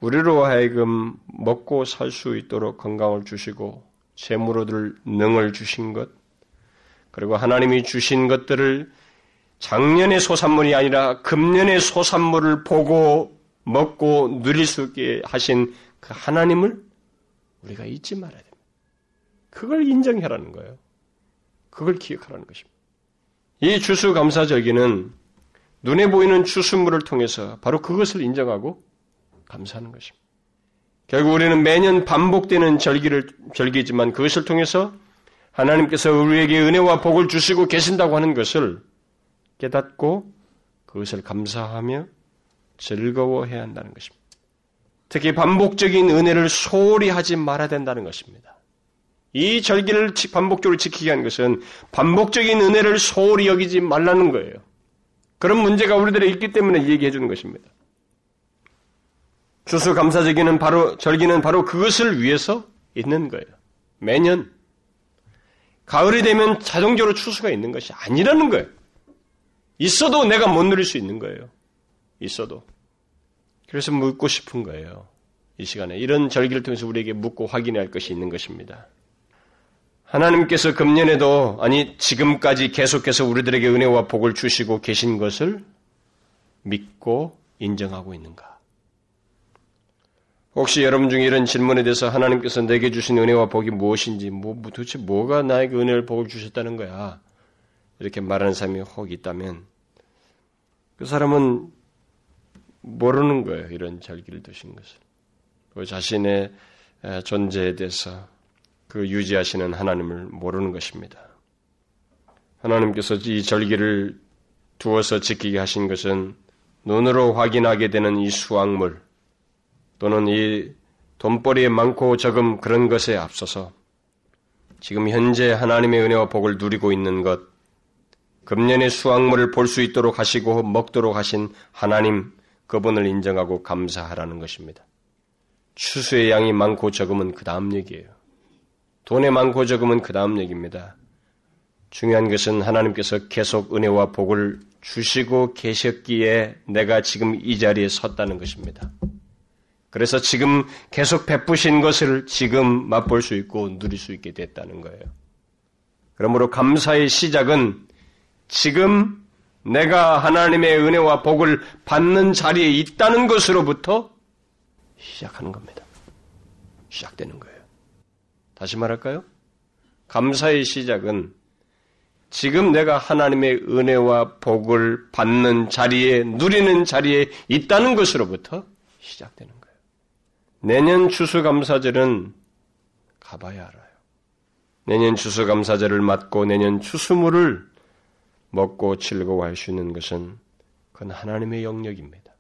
우리로 하여금 먹고 살 수 있도록 건강을 주시고 재물로들 능을 주신 것, 그리고 하나님이 주신 것들을 작년의 소산물이 아니라 금년의 소산물을 보고 먹고 누릴 수 있게 하신 그 하나님을 우리가 잊지 말아야 됩니다. 그걸 인정하라는 거예요. 그걸 기억하라는 것입니다. 이 주수감사절기는 눈에 보이는 추수물을 통해서 바로 그것을 인정하고 감사하는 것입니다. 결국 우리는 매년 반복되는 절기를 절기지만 그것을 통해서 하나님께서 우리에게 은혜와 복을 주시고 계신다고 하는 것을 깨닫고 그것을 감사하며 즐거워해야 한다는 것입니다. 특히 반복적인 은혜를 소홀히 하지 말아야 된다는 것입니다. 이 절기를 반복적으로 지키게 하는 것은 반복적인 은혜를 소홀히 여기지 말라는 거예요. 그런 문제가 우리들에 있기 때문에 얘기해 주는 것입니다. 추수감사절기는 바로 절기는 바로 그것을 위해서 있는 거예요. 매년 가을이 되면 자동적으로 추수가 있는 것이 아니라는 거예요. 있어도 내가 못 누릴 수 있는 거예요. 있어도. 그래서 묻고 싶은 거예요. 이 시간에 이런 절기를 통해서 우리에게 묻고 확인할 것이 있는 것입니다. 하나님께서 금년에도 아니 지금까지 계속해서 우리들에게 은혜와 복을 주시고 계신 것을 믿고 인정하고 있는가? 혹시 여러분 중에 이런 질문에 대해서 하나님께서 내게 주신 은혜와 복이 무엇인지, 뭐, 도대체 뭐가 나에게 은혜를 복을 주셨다는 거야? 이렇게 말하는 사람이 혹 있다면 그 사람은 모르는 거예요. 이런 절기를 두신 것을. 그 자신의 존재에 대해서 그 유지하시는 하나님을 모르는 것입니다. 하나님께서 이 절기를 두어서 지키게 하신 것은 눈으로 확인하게 되는 이 수확물 또는 이 돈벌이에 많고 적음 그런 것에 앞서서 지금 현재 하나님의 은혜와 복을 누리고 있는 것, 금년의 수확물을 볼 수 있도록 하시고 먹도록 하신 하나님 그분을 인정하고 감사하라는 것입니다. 추수의 양이 많고 적으면 그 다음 얘기예요. 돈의 많고 적으면 그 다음 얘기입니다. 중요한 것은 하나님께서 계속 은혜와 복을 주시고 계셨기에 내가 지금 이 자리에 섰다는 것입니다. 그래서 지금 계속 베푸신 것을 지금 맛볼 수 있고 누릴 수 있게 됐다는 거예요. 그러므로 감사의 시작은 지금 내가 하나님의 은혜와 복을 받는 자리에 있다는 것으로부터 시작하는 겁니다. 시작되는 거예요. 다시 말할까요? 감사의 시작은 지금 내가 하나님의 은혜와 복을 받는 자리에, 누리는 자리에 있다는 것으로부터 시작되는 거예요. 내년 추수감사절은 가봐야 알아요. 내년 추수감사절을 맞고 내년 추수물을 먹고 즐거워할 수 있는 것은 그건 하나님의 영역입니다.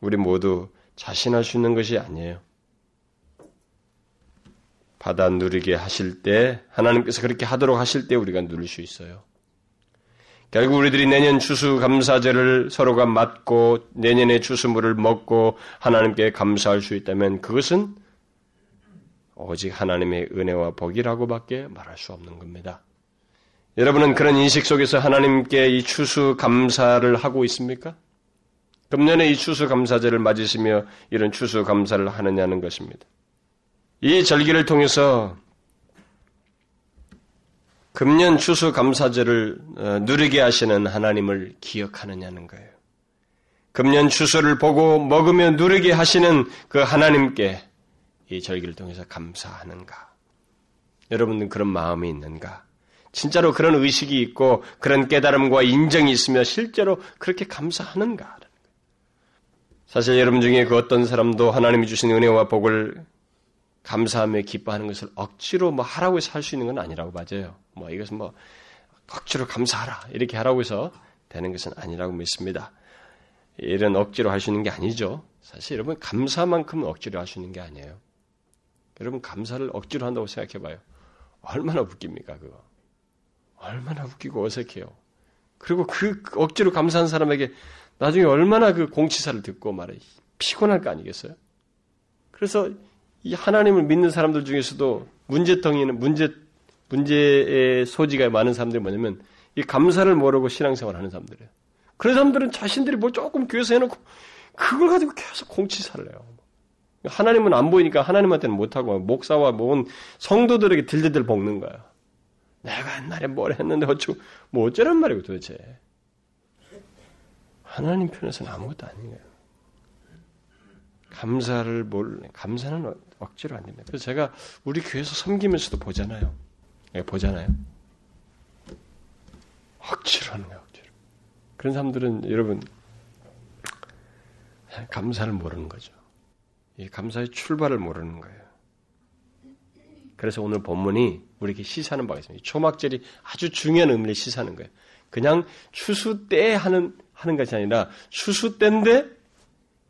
우리 모두 자신할 수 있는 것이 아니에요. 받아 누리게 하실 때 하나님께서 그렇게 하도록 하실 때 우리가 누릴 수 있어요. 결국 우리들이 내년 추수감사제를 서로가 맞고 내년의 추수물을 먹고 하나님께 감사할 수 있다면 그것은 오직 하나님의 은혜와 복이라고밖에 말할 수 없는 겁니다. 여러분은 그런 인식 속에서 하나님께 이 추수 감사를 하고 있습니까? 금년에 이 추수 감사제를 맞으시며 이런 추수 감사를 하느냐는 것입니다. 이 절기를 통해서 금년 추수 감사절을 어, 누리게 하시는 하나님을 기억하느냐는 거예요. 금년 추수를 보고 먹으며 누리게 하시는 그 하나님께 이 절기를 통해서 감사하는가? 여러분은 그런 마음이 있는가? 진짜로 그런 의식이 있고 그런 깨달음과 인정이 있으며 실제로 그렇게 감사하는가? 사실 여러분 중에 그 어떤 사람도 하나님이 주신 은혜와 복을 감사하며 기뻐하는 것을 억지로 뭐 하라고 해서 할 수 있는 건 아니라고 맞아요. 뭐 이것은 뭐 억지로 감사하라 이렇게 하라고 해서 되는 것은 아니라고 믿습니다. 이런 억지로 할 수 있는 게 아니죠. 사실 여러분 감사만큼은 억지로 할 수 있는 게 아니에요. 여러분 감사를 억지로 한다고 생각해 봐요. 얼마나 웃깁니까 그거. 얼마나 웃기고 어색해요. 그리고 그 억지로 감사한 사람에게 나중에 얼마나 그 공치사를 듣고 말해 피곤할 거 아니겠어요? 그래서 이 하나님을 믿는 사람들 중에서도 문제덩이는 문제 문제의 소지가 많은 사람들이 뭐냐면 이 감사를 모르고 신앙생활 하는 사람들이에요. 그런 사람들은 자신들이 뭘 조금 교회에서 해놓고 그걸 가지고 계속 공치사를 해요. 하나님은 안 보이니까 하나님한테는 못하고 목사와 모은 성도들에게 들들들 볶는 거야. 내가 옛날에 뭘 했는데 어쩌고 뭐 어쩌란 말이고 도대체. 하나님 편에서는 아무것도 아니에요. 감사를 몰 감사는 억지로 안 됩니다. 그래서 제가 우리 교회에서 섬기면서도 보잖아요. 네, 보잖아요. 억지로 하는 거예요, 억지로. 그런 사람들은 여러분 감사를 모르는 거죠. 이 감사의 출발을 모르는 거예요. 그래서 오늘 본문이 우리에게 시사하는 바가 있습니다. 초막절이 아주 중요한 의미를 시사하는 거예요. 그냥 추수 때 하는 하는 것이 아니라 추수 때인데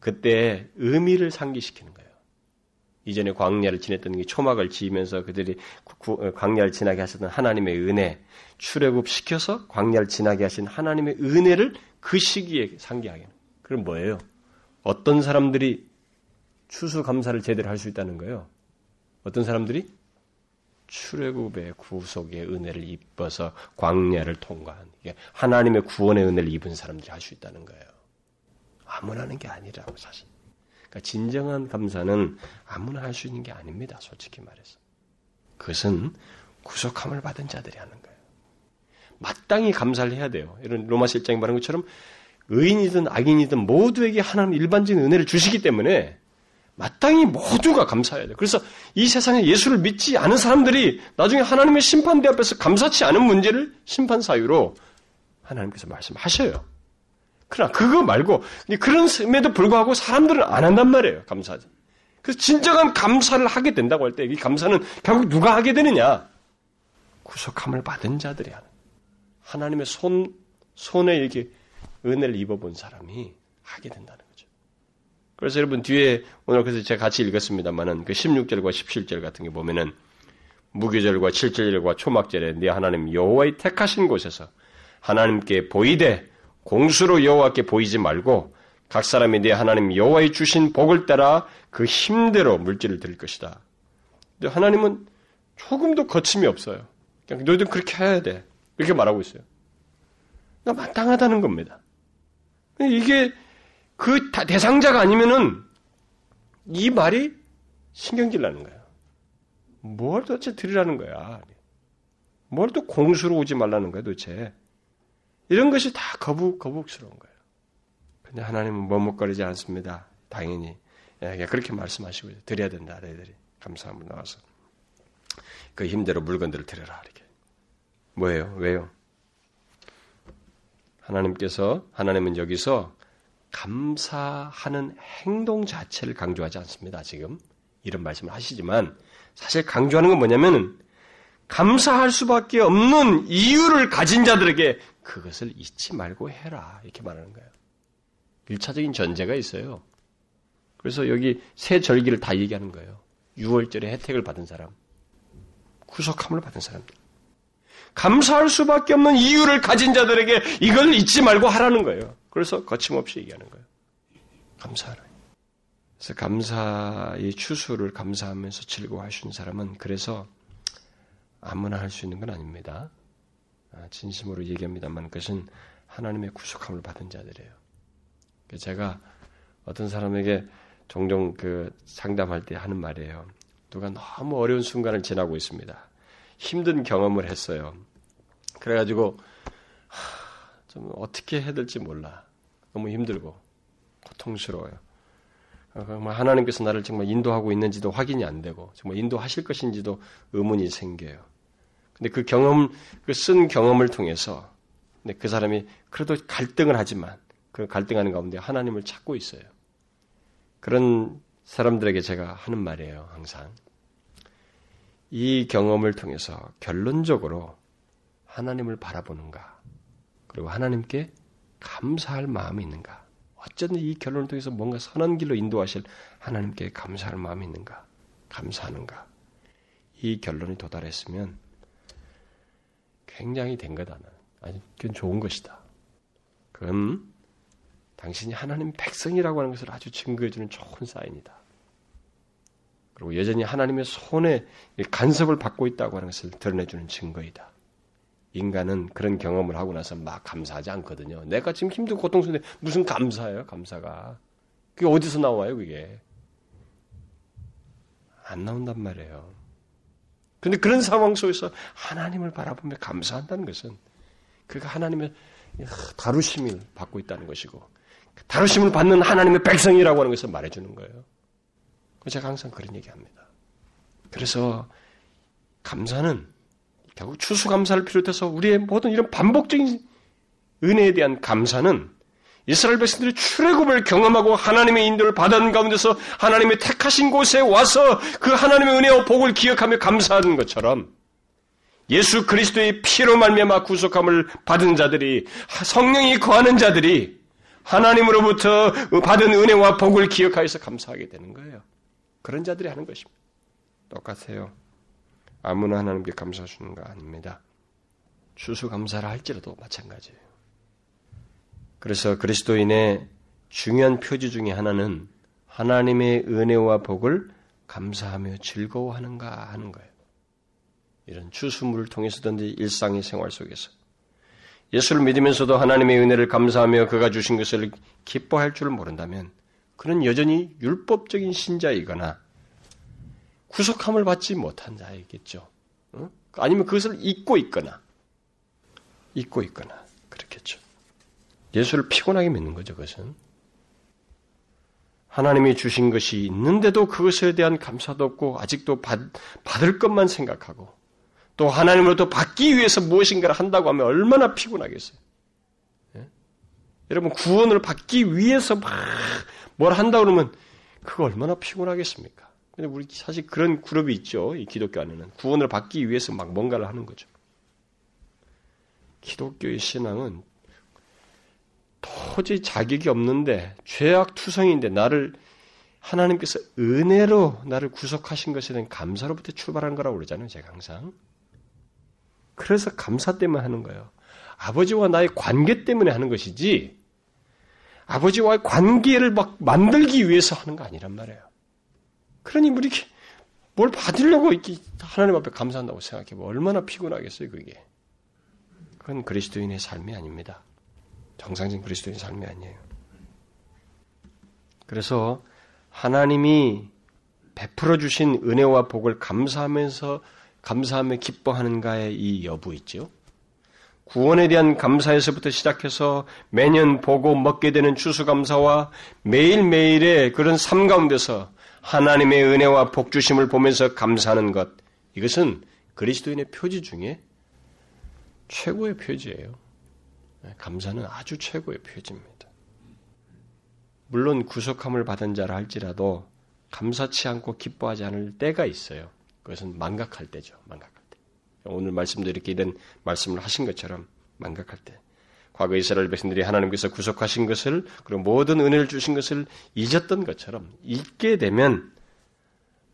그때 의미를 상기시키는 거예요. 이전에 광야를 지냈던 게 초막을 지으면서 그들이 광야를 지나게 하셨던 하나님의 은혜, 출애굽 시켜서 광야를 지나게 하신 하나님의 은혜를 그 시기에 상기하게. 그럼 뭐예요? 어떤 사람들이 추수 감사를 제대로 할 수 있다는 거예요. 어떤 사람들이 출애굽의 구속의 은혜를 입어서 광야를 통과한 하나님의 구원의 은혜를 입은 사람들이 할 수 있다는 거예요. 아무나 하는 게 아니라고 사실. 그러니까 진정한 감사는 아무나 할 수 있는 게 아닙니다. 솔직히 말해서. 그것은 구속함을 받은 자들이 하는 거예요. 마땅히 감사를 해야 돼요. 이런 로마서 1장에 말한 것처럼 의인이든 악인이든 모두에게 하나님 일반적인 은혜를 주시기 때문에 마땅히 모두가 감사해야 돼요. 그래서 이 세상에 예수를 믿지 않은 사람들이 나중에 하나님의 심판대 앞에서 감사치 않은 문제를 심판 사유로 하나님께서 말씀하셔요. 그러나 그거 말고 그런음에도 불구하고 사람들은 안 한단 말이에요. 감사하지. 그래서 진정한 감사를 하게 된다고 할 때 이 감사는 결국 누가 하게 되느냐? 구속함을 받은 자들이 하는. 하나님의 손 손에 이렇게 은혜를 입어본 사람이 하게 된다는 거죠. 그래서 여러분 뒤에 오늘 그래서 제가 같이 읽었습니다만은 그 16절과 17절 같은 게 보면은 무교절과 칠절과 초막절에 네 하나님 여호와의 택하신 곳에서 하나님께 보이되 공수로 여호와께 보이지 말고 각 사람이 내 하나님 여호와의 주신 복을 따라 그 힘대로 물질을 드릴 것이다. 근데 하나님은 조금도 거침이 없어요. 그냥 너희들 그렇게 해야 돼. 이렇게 말하고 있어요. 그러니까 마땅하다는 겁니다. 이게 그 대상자가 아니면은 이 말이 신경질 나는 거예요. 뭘 도대체 드리라는 거야. 뭘 또 공수로 오지 말라는 거예요, 도대체. 이런 것이 다 거북, 거북스러운 거예요. 근데 하나님은 머뭇거리지 않습니다. 당연히. 예, 그렇게 말씀하시고 드려야 된다, 너희들이. 감사함을 나와서. 그 힘대로 물건들을 드려라, 이렇게. 뭐예요? 왜요? 하나님께서, 하나님은 여기서 감사하는 행동 자체를 강조하지 않습니다, 지금. 이런 말씀을 하시지만, 사실 강조하는 건 뭐냐면은, 감사할 수밖에 없는 이유를 가진 자들에게 그것을 잊지 말고 해라. 이렇게 말하는 거예요. 일차적인 전제가 있어요. 그래서 여기 새 절기를 다 얘기하는 거예요. 6월절에 혜택을 받은 사람, 구속함을 받은 사람들. 감사할 수밖에 없는 이유를 가진 자들에게 이걸 잊지 말고 하라는 거예요. 그래서 거침없이 얘기하는 거예요. 감사하라. 그래서 감사의 추수를 감사하면서 즐거워하시는 사람은 그래서 아무나 할 수 있는 건 아닙니다. 아, 진심으로 얘기합니다만 그것은 하나님의 구속함을 받은 자들이에요. 제가 어떤 사람에게 종종 그 상담할 때 하는 말이에요. 누가 너무 어려운 순간을 지나고 있습니다. 힘든 경험을 했어요. 그래가지고 좀 어떻게 해야 될지 몰라. 너무 힘들고 고통스러워요. 정말 하나님께서 나를 정말 인도하고 있는지도 확인이 안 되고 정말 인도하실 것인지도 의문이 생겨요. 근데 그 경험, 그 쓴 경험을 통해서 그 사람이 그래도 갈등을 하지만 그 갈등하는 가운데 하나님을 찾고 있어요. 그런 사람들에게 제가 하는 말이에요, 항상. 이 경험을 통해서 결론적으로 하나님을 바라보는가, 그리고 하나님께 감사할 마음이 있는가, 어쨌든 이 결론을 통해서 뭔가 선한 길로 인도하실 하나님께 감사할 마음이 있는가, 감사하는가, 이 결론이 도달했으면 굉장히 된 거다. 아니, 그건 좋은 것이다. 그건 당신이 하나님 백성이라고 하는 것을 아주 증거해주는 좋은 사인이다. 그리고 여전히 하나님의 손에 간섭을 받고 있다고 하는 것을 드러내주는 증거이다. 인간은 그런 경험을 하고 나서 막 감사하지 않거든요. 내가 지금 힘들고 고통스러운데 무슨 감사예요, 감사가. 그게 어디서 나와요, 그게. 안 나온단 말이에요. 근데 그런 상황 속에서 하나님을 바라보며 감사한다는 것은 그가 하나님의 다루심을 받고 있다는 것이고 다루심을 받는 하나님의 백성이라고 하는 것을 말해주는 거예요. 제가 항상 그런 얘기합니다. 그래서 감사는 결국 추수감사를 비롯해서 우리의 모든 이런 반복적인 은혜에 대한 감사는 이스라엘 백성들이 출애굽을 경험하고 하나님의 인도를 받은 가운데서 하나님의 택하신 곳에 와서 그 하나님의 은혜와 복을 기억하며 감사하는 것처럼 예수 그리스도의 피로 말미암아 구속함을 받은 자들이 성령이 거하는 자들이 하나님으로부터 받은 은혜와 복을 기억하여서 감사하게 되는 거예요. 그런 자들이 하는 것입니다. 똑같아요. 아무나 하나님께 감사하시는 거 아닙니다. 추수감사를 할지라도 마찬가지예요. 그래서 그리스도인의 중요한 표지 중의 하나는 하나님의 은혜와 복을 감사하며 즐거워하는가 하는 거예요. 이런 추수물을 통해서든지 일상의 생활 속에서 예수를 믿으면서도 하나님의 은혜를 감사하며 그가 주신 것을 기뻐할 줄을 모른다면 그는 여전히 율법적인 신자이거나 구속함을 받지 못한 자이겠죠. 아니면 그것을 잊고 있거나 잊고 있거나 그렇겠죠. 예수를 피곤하게 믿는 거죠, 그것은. 하나님이 주신 것이 있는데도 그것에 대한 감사도 없고 아직도 받, 받을 것만 생각하고 또 하나님으로부터 받기 위해서 무엇인가를 한다고 하면 얼마나 피곤하겠어요. 예? 여러분 구원을 받기 위해서 막 뭘 한다고 그러면 그거 얼마나 피곤하겠습니까? 근데 우리 사실 그런 그룹이 있죠. 이 기독교 안에는 구원을 받기 위해서 막 뭔가를 하는 거죠. 기독교의 신앙은 도저히 자격이 없는데 죄악 투성인데 나를 하나님께서 은혜로 나를 구속하신 것에 대한 감사로부터 출발한 거라고 그러잖아요. 제가 항상. 그래서 감사 때문에 하는 거예요. 아버지와 나의 관계 때문에 하는 것이지 아버지와의 관계를 막 만들기 위해서 하는 거 아니란 말이에요. 그러니 우리 뭘 받으려고 하나님 앞에 감사한다고 생각해 보 얼마나 피곤하겠어요, 그게. 그건 그리스도인의 삶이 아닙니다. 정상적인 그리스도인 삶이 아니에요. 그래서 하나님이 베풀어 주신 은혜와 복을 감사하면서 감사하며 기뻐하는가의 이 여부 있죠. 구원에 대한 감사에서부터 시작해서 매년 보고 먹게 되는 추수감사와 매일매일의 그런 삶 가운데서 하나님의 은혜와 복주심을 보면서 감사하는 것, 이것은 그리스도인의 표지 중에 최고의 표지예요. 네, 감사는 아주 최고의 표지입니다. 물론 구속함을 받은 자라 할지라도 감사치 않고 기뻐하지 않을 때가 있어요. 그것은 망각할 때죠. 망각할 때. 오늘 말씀도 이렇게 이런 말씀을 하신 것처럼 망각할 때. 과거 이스라엘 백성들이 하나님께서 구속하신 것을 그리고 모든 은혜를 주신 것을 잊었던 것처럼 잊게 되면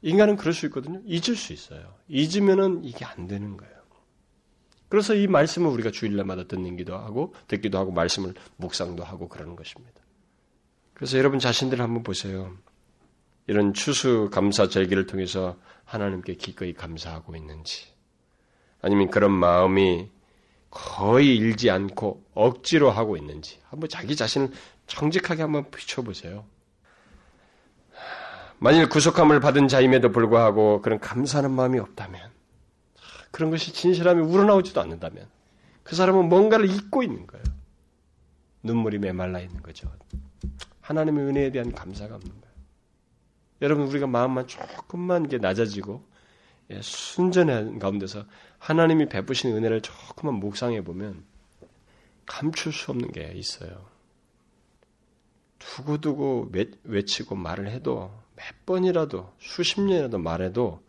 인간은 그럴 수 있거든요. 잊을 수 있어요. 잊으면은 이게 안 되는 거예요. 그래서 이 말씀을 우리가 주일날마다 듣는 기도 하고 듣기도 하고 말씀을 묵상도 하고 그러는 것입니다. 그래서 여러분 자신들 한번 보세요. 이런 추수 감사 절기를 통해서 하나님께 기꺼이 감사하고 있는지 아니면 그런 마음이 거의 일지 않고 억지로 하고 있는지 한번 자기 자신을 정직하게 한번 비춰보세요. 만일 구속함을 받은 자임에도 불구하고 그런 감사하는 마음이 없다면 그런 것이 진실함이 우러나오지도 않는다면 그 사람은 뭔가를 잊고 있는 거예요. 눈물이 메말라 있는 거죠. 하나님의 은혜에 대한 감사가 없는 거예요. 여러분 우리가 마음만 조금만 이게 낮아지고 예, 순전한 가운데서 하나님이 베푸신 은혜를 조금만 묵상해 보면 감출 수 없는 게 있어요. 두고두고 외치고 말을 해도 몇 번이라도 수십 년이라도 말해도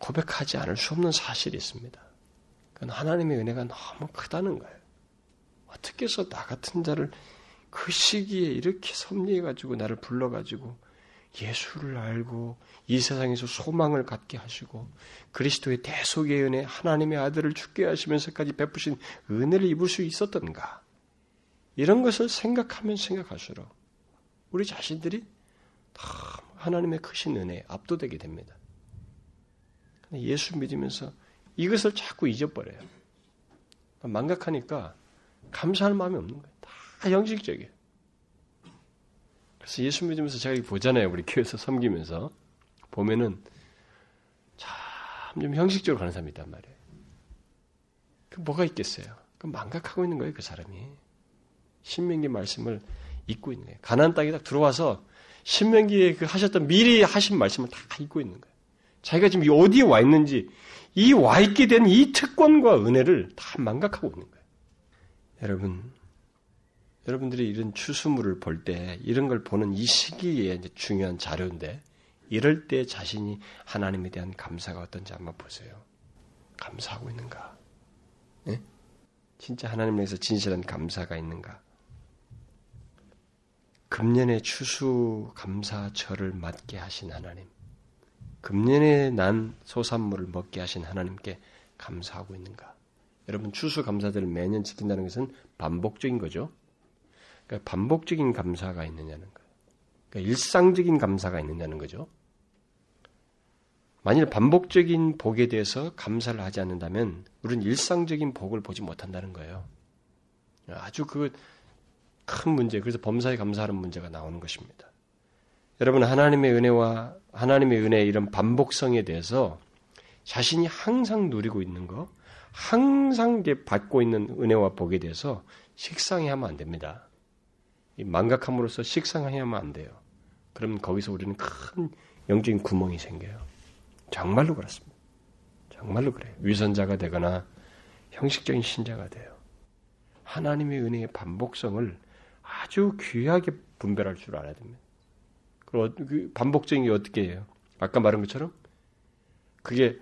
고백하지 않을 수 없는 사실이 있습니다. 그건 하나님의 은혜가 너무 크다는 거예요. 어떻게 해서 나 같은 자를 그 시기에 이렇게 섭리해가지고 나를 불러가지고 예수를 알고 이 세상에서 소망을 갖게 하시고 그리스도의 대속의 은혜 하나님의 아들을 죽게 하시면서까지 베푸신 은혜를 입을 수 있었던가 이런 것을 생각하면 생각할수록 우리 자신들이 하나님의 크신 은혜에 압도되게 됩니다. 예수 믿으면서 이것을 자꾸 잊어버려요. 망각하니까 감사할 마음이 없는 거예요. 다 형식적이에요. 그래서 예수 믿으면서 제가 보잖아요. 우리 교회에서 섬기면서. 보면은 참 좀 형식적으로 가는 사람이 있단 말이에요. 그 뭐가 있겠어요? 그 망각하고 있는 거예요. 그 사람이. 신명기 말씀을 잊고 있는 거예요. 가나안 땅에 딱 들어와서 신명기에 그 하셨던 미리 하신 말씀을 다 잊고 있는 거예요. 자기가 지금 어디에 와 있는지 이 와 있게 된 이 특권과 은혜를 다 망각하고 있는 거예요. 여러분, 여러분들이 이런 추수물을 볼 때 이런 걸 보는 이 시기에 중요한 자료인데 이럴 때 자신이 하나님에 대한 감사가 어떤지 한번 보세요. 감사하고 있는가? 네? 진짜 하나님에서 진실한 감사가 있는가? 금년의 추수 감사절을 맞게 하신 하나님, 금년에 난 소산물을 먹게 하신 하나님께 감사하고 있는가? 여러분 추수 감사절을 매년 지킨다는 것은 반복적인 거죠. 그러니까 반복적인 감사가 있느냐는 거예요. 그러니까 일상적인 감사가 있느냐는 거죠. 만일 반복적인 복에 대해서 감사를 하지 않는다면 우리는 일상적인 복을 보지 못한다는 거예요. 아주 그 큰 문제, 그래서 범사에 감사하는 문제가 나오는 것입니다. 여러분, 하나님의 은혜와 하나님의 은혜의 이런 반복성에 대해서 자신이 항상 누리고 있는 거, 항상 받고 있는 은혜와 복에 대해서 식상해하면 안 됩니다. 망각함으로써 식상해하면 안 돼요. 그러면 거기서 우리는 큰 영적인 구멍이 생겨요. 정말로 그렇습니다. 정말로 그래요. 위선자가 되거나 형식적인 신자가 돼요. 하나님의 은혜의 반복성을 아주 귀하게 분별할 줄 알아야 됩니다. 그리고 그 반복적인 게 어떻게 해요? 아까 말한 것처럼 그게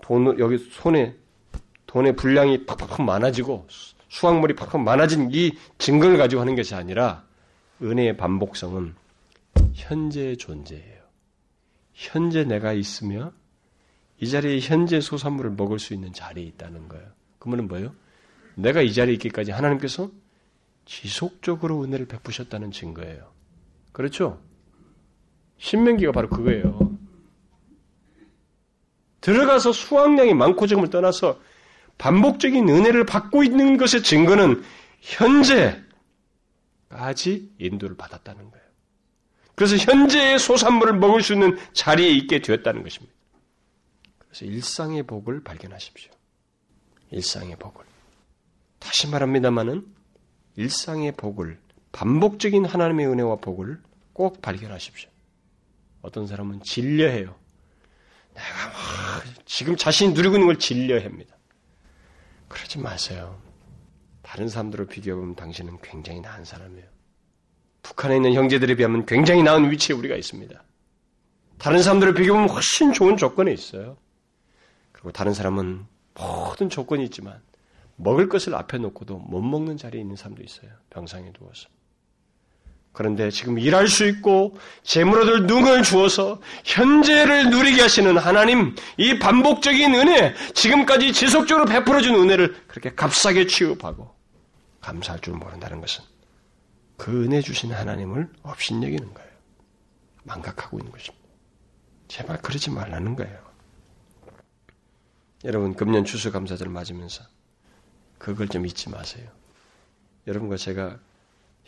돈 여기 손에 돈의 분량이 팍팍팍 많아지고 수확물이 팍팍 많아진 이 증거를 가지고 하는 것이 아니라 은혜의 반복성은 현재의 존재예요. 현재 내가 있으며 이 자리에 현재 소산물을 먹을 수 있는 자리에 있다는 거예요. 그러면 뭐예요? 내가 이 자리에 있기까지 하나님께서 지속적으로 은혜를 베푸셨다는 증거예요. 그렇죠? 신명기가 바로 그거예요. 들어가서 수확량이 많고 적음을 떠나서 반복적인 은혜를 받고 있는 것의 증거는 현재까지 인도를 받았다는 거예요. 그래서 현재의 소산물을 먹을 수 있는 자리에 있게 되었다는 것입니다. 그래서 일상의 복을 발견하십시오. 일상의 복을. 다시 말합니다마는 일상의 복을 반복적인 하나님의 은혜와 복을 꼭 발견하십시오. 어떤 사람은 진려해요. 내가 막 지금 자신이 누리고 있는 걸 진려합니다. 그러지 마세요. 다른 사람들을 비교해보면 당신은 굉장히 나은 사람이에요. 북한에 있는 형제들에 비하면 굉장히 나은 위치에 우리가 있습니다. 다른 사람들을 비교해보면 훨씬 좋은 조건에 있어요. 그리고 다른 사람은 모든 조건이 있지만 먹을 것을 앞에 놓고도 못 먹는 자리에 있는 사람도 있어요. 병상에 누워서. 그런데 지금 일할 수 있고 재물 얻을 눈을 주어서 현재를 누리게 하시는 하나님 이 반복적인 은혜 지금까지 지속적으로 베풀어준 은혜를 그렇게 값싸게 취급하고 감사할 줄 모른다는 것은 그 은혜 주신 하나님을 업신여기는 거예요. 망각하고 있는 것입니다. 제발 그러지 말라는 거예요. 여러분 금년 추수감사절 맞으면서 그걸 좀 잊지 마세요. 여러분과 제가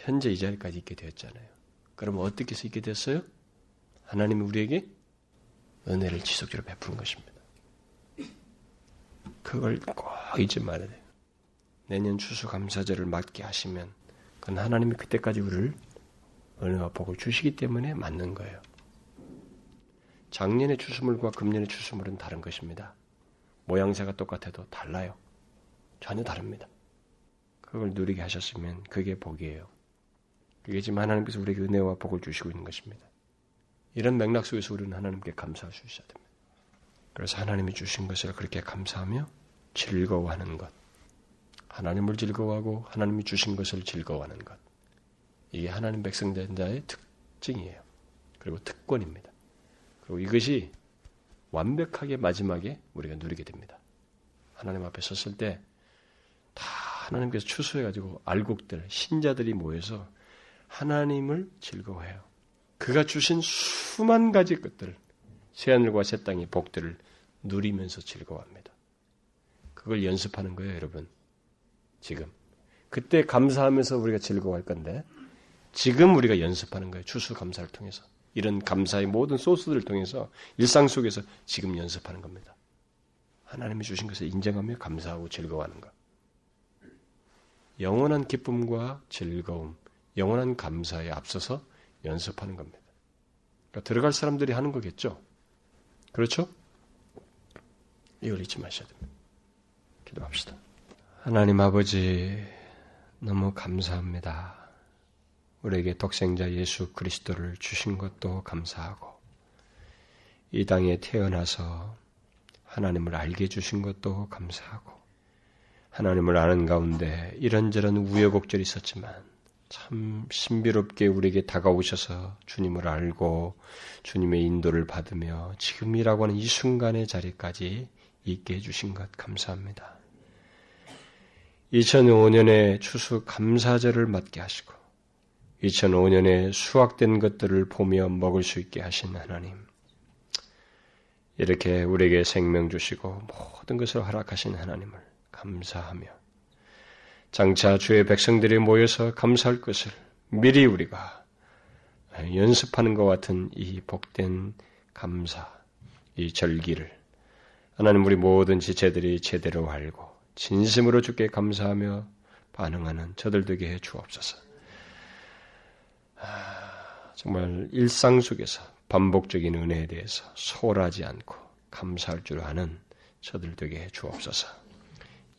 현재 이 자리까지 있게 되었잖아요. 그러면 어떻게 해서 있게 됐어요? 하나님이 우리에게 은혜를 지속적으로 베푸는 것입니다. 그걸 꼭 잊지 말아야 돼요. 내년 추수감사절을 맞게 하시면 그건 하나님이 그때까지 우리를 은혜와 복을 주시기 때문에 맞는 거예요. 작년의 추수물과 금년의 추수물은 다른 것입니다. 모양새가 똑같아도 달라요. 전혀 다릅니다. 그걸 누리게 하셨으면 그게 복이에요. 그게 지금 하나님께서 우리에게 은혜와 복을 주시고 있는 것입니다. 이런 맥락 속에서 우리는 하나님께 감사할 수 있어야 됩니다. 그래서 하나님이 주신 것을 그렇게 감사하며 즐거워하는 것. 하나님을 즐거워하고 하나님이 주신 것을 즐거워하는 것. 이게 하나님 백성된 자의 특징이에요. 그리고 특권입니다. 그리고 이것이 완벽하게 마지막에 우리가 누리게 됩니다. 하나님 앞에 섰을 때 다 하나님께서 추수해가지고 알곡들, 신자들이 모여서 하나님을 즐거워해요. 그가 주신 수만 가지 것들, 새하늘과 새 땅의 복들을 누리면서 즐거워합니다. 그걸 연습하는 거예요, 여러분. 지금. 그때 감사하면서 우리가 즐거워할 건데, 지금 우리가 연습하는 거예요. 추수 감사를 통해서. 이런 감사의 모든 소스들을 통해서 일상 속에서 지금 연습하는 겁니다. 하나님이 주신 것을 인정하며 감사하고 즐거워하는 것. 영원한 기쁨과 즐거움, 영원한 감사에 앞서서 연습하는 겁니다. 그러니까 들어갈 사람들이 하는 거겠죠? 그렇죠? 이걸 잊지 마셔야 됩니다. 기도합시다. 하나님 아버지, 너무 감사합니다. 우리에게 독생자 예수 그리스도를 주신 것도 감사하고, 이 땅에 태어나서 하나님을 알게 주신 것도 감사하고, 하나님을 아는 가운데 이런저런 우여곡절이 있었지만, 참 신비롭게 우리에게 다가오셔서 주님을 알고 주님의 인도를 받으며 지금이라고 하는 이 순간의 자리까지 있게 해주신 것 감사합니다. 2005년에 추수 감사절을 맞게 하시고 2005년에 수확된 것들을 보며 먹을 수 있게 하신 하나님 이렇게 우리에게 생명 주시고 모든 것을 허락하신 하나님을 감사하며 장차 주의 백성들이 모여서 감사할 것을 미리 우리가 연습하는 것 같은 이 복된 감사, 이 절기를 하나님 우리 모든 지체들이 제대로 알고 진심으로 주께 감사하며 반응하는 저들 되게 해 주옵소서. 아, 정말 일상 속에서 반복적인 은혜에 대해서 소홀하지 않고 감사할 줄 아는 저들 되게 해 주옵소서.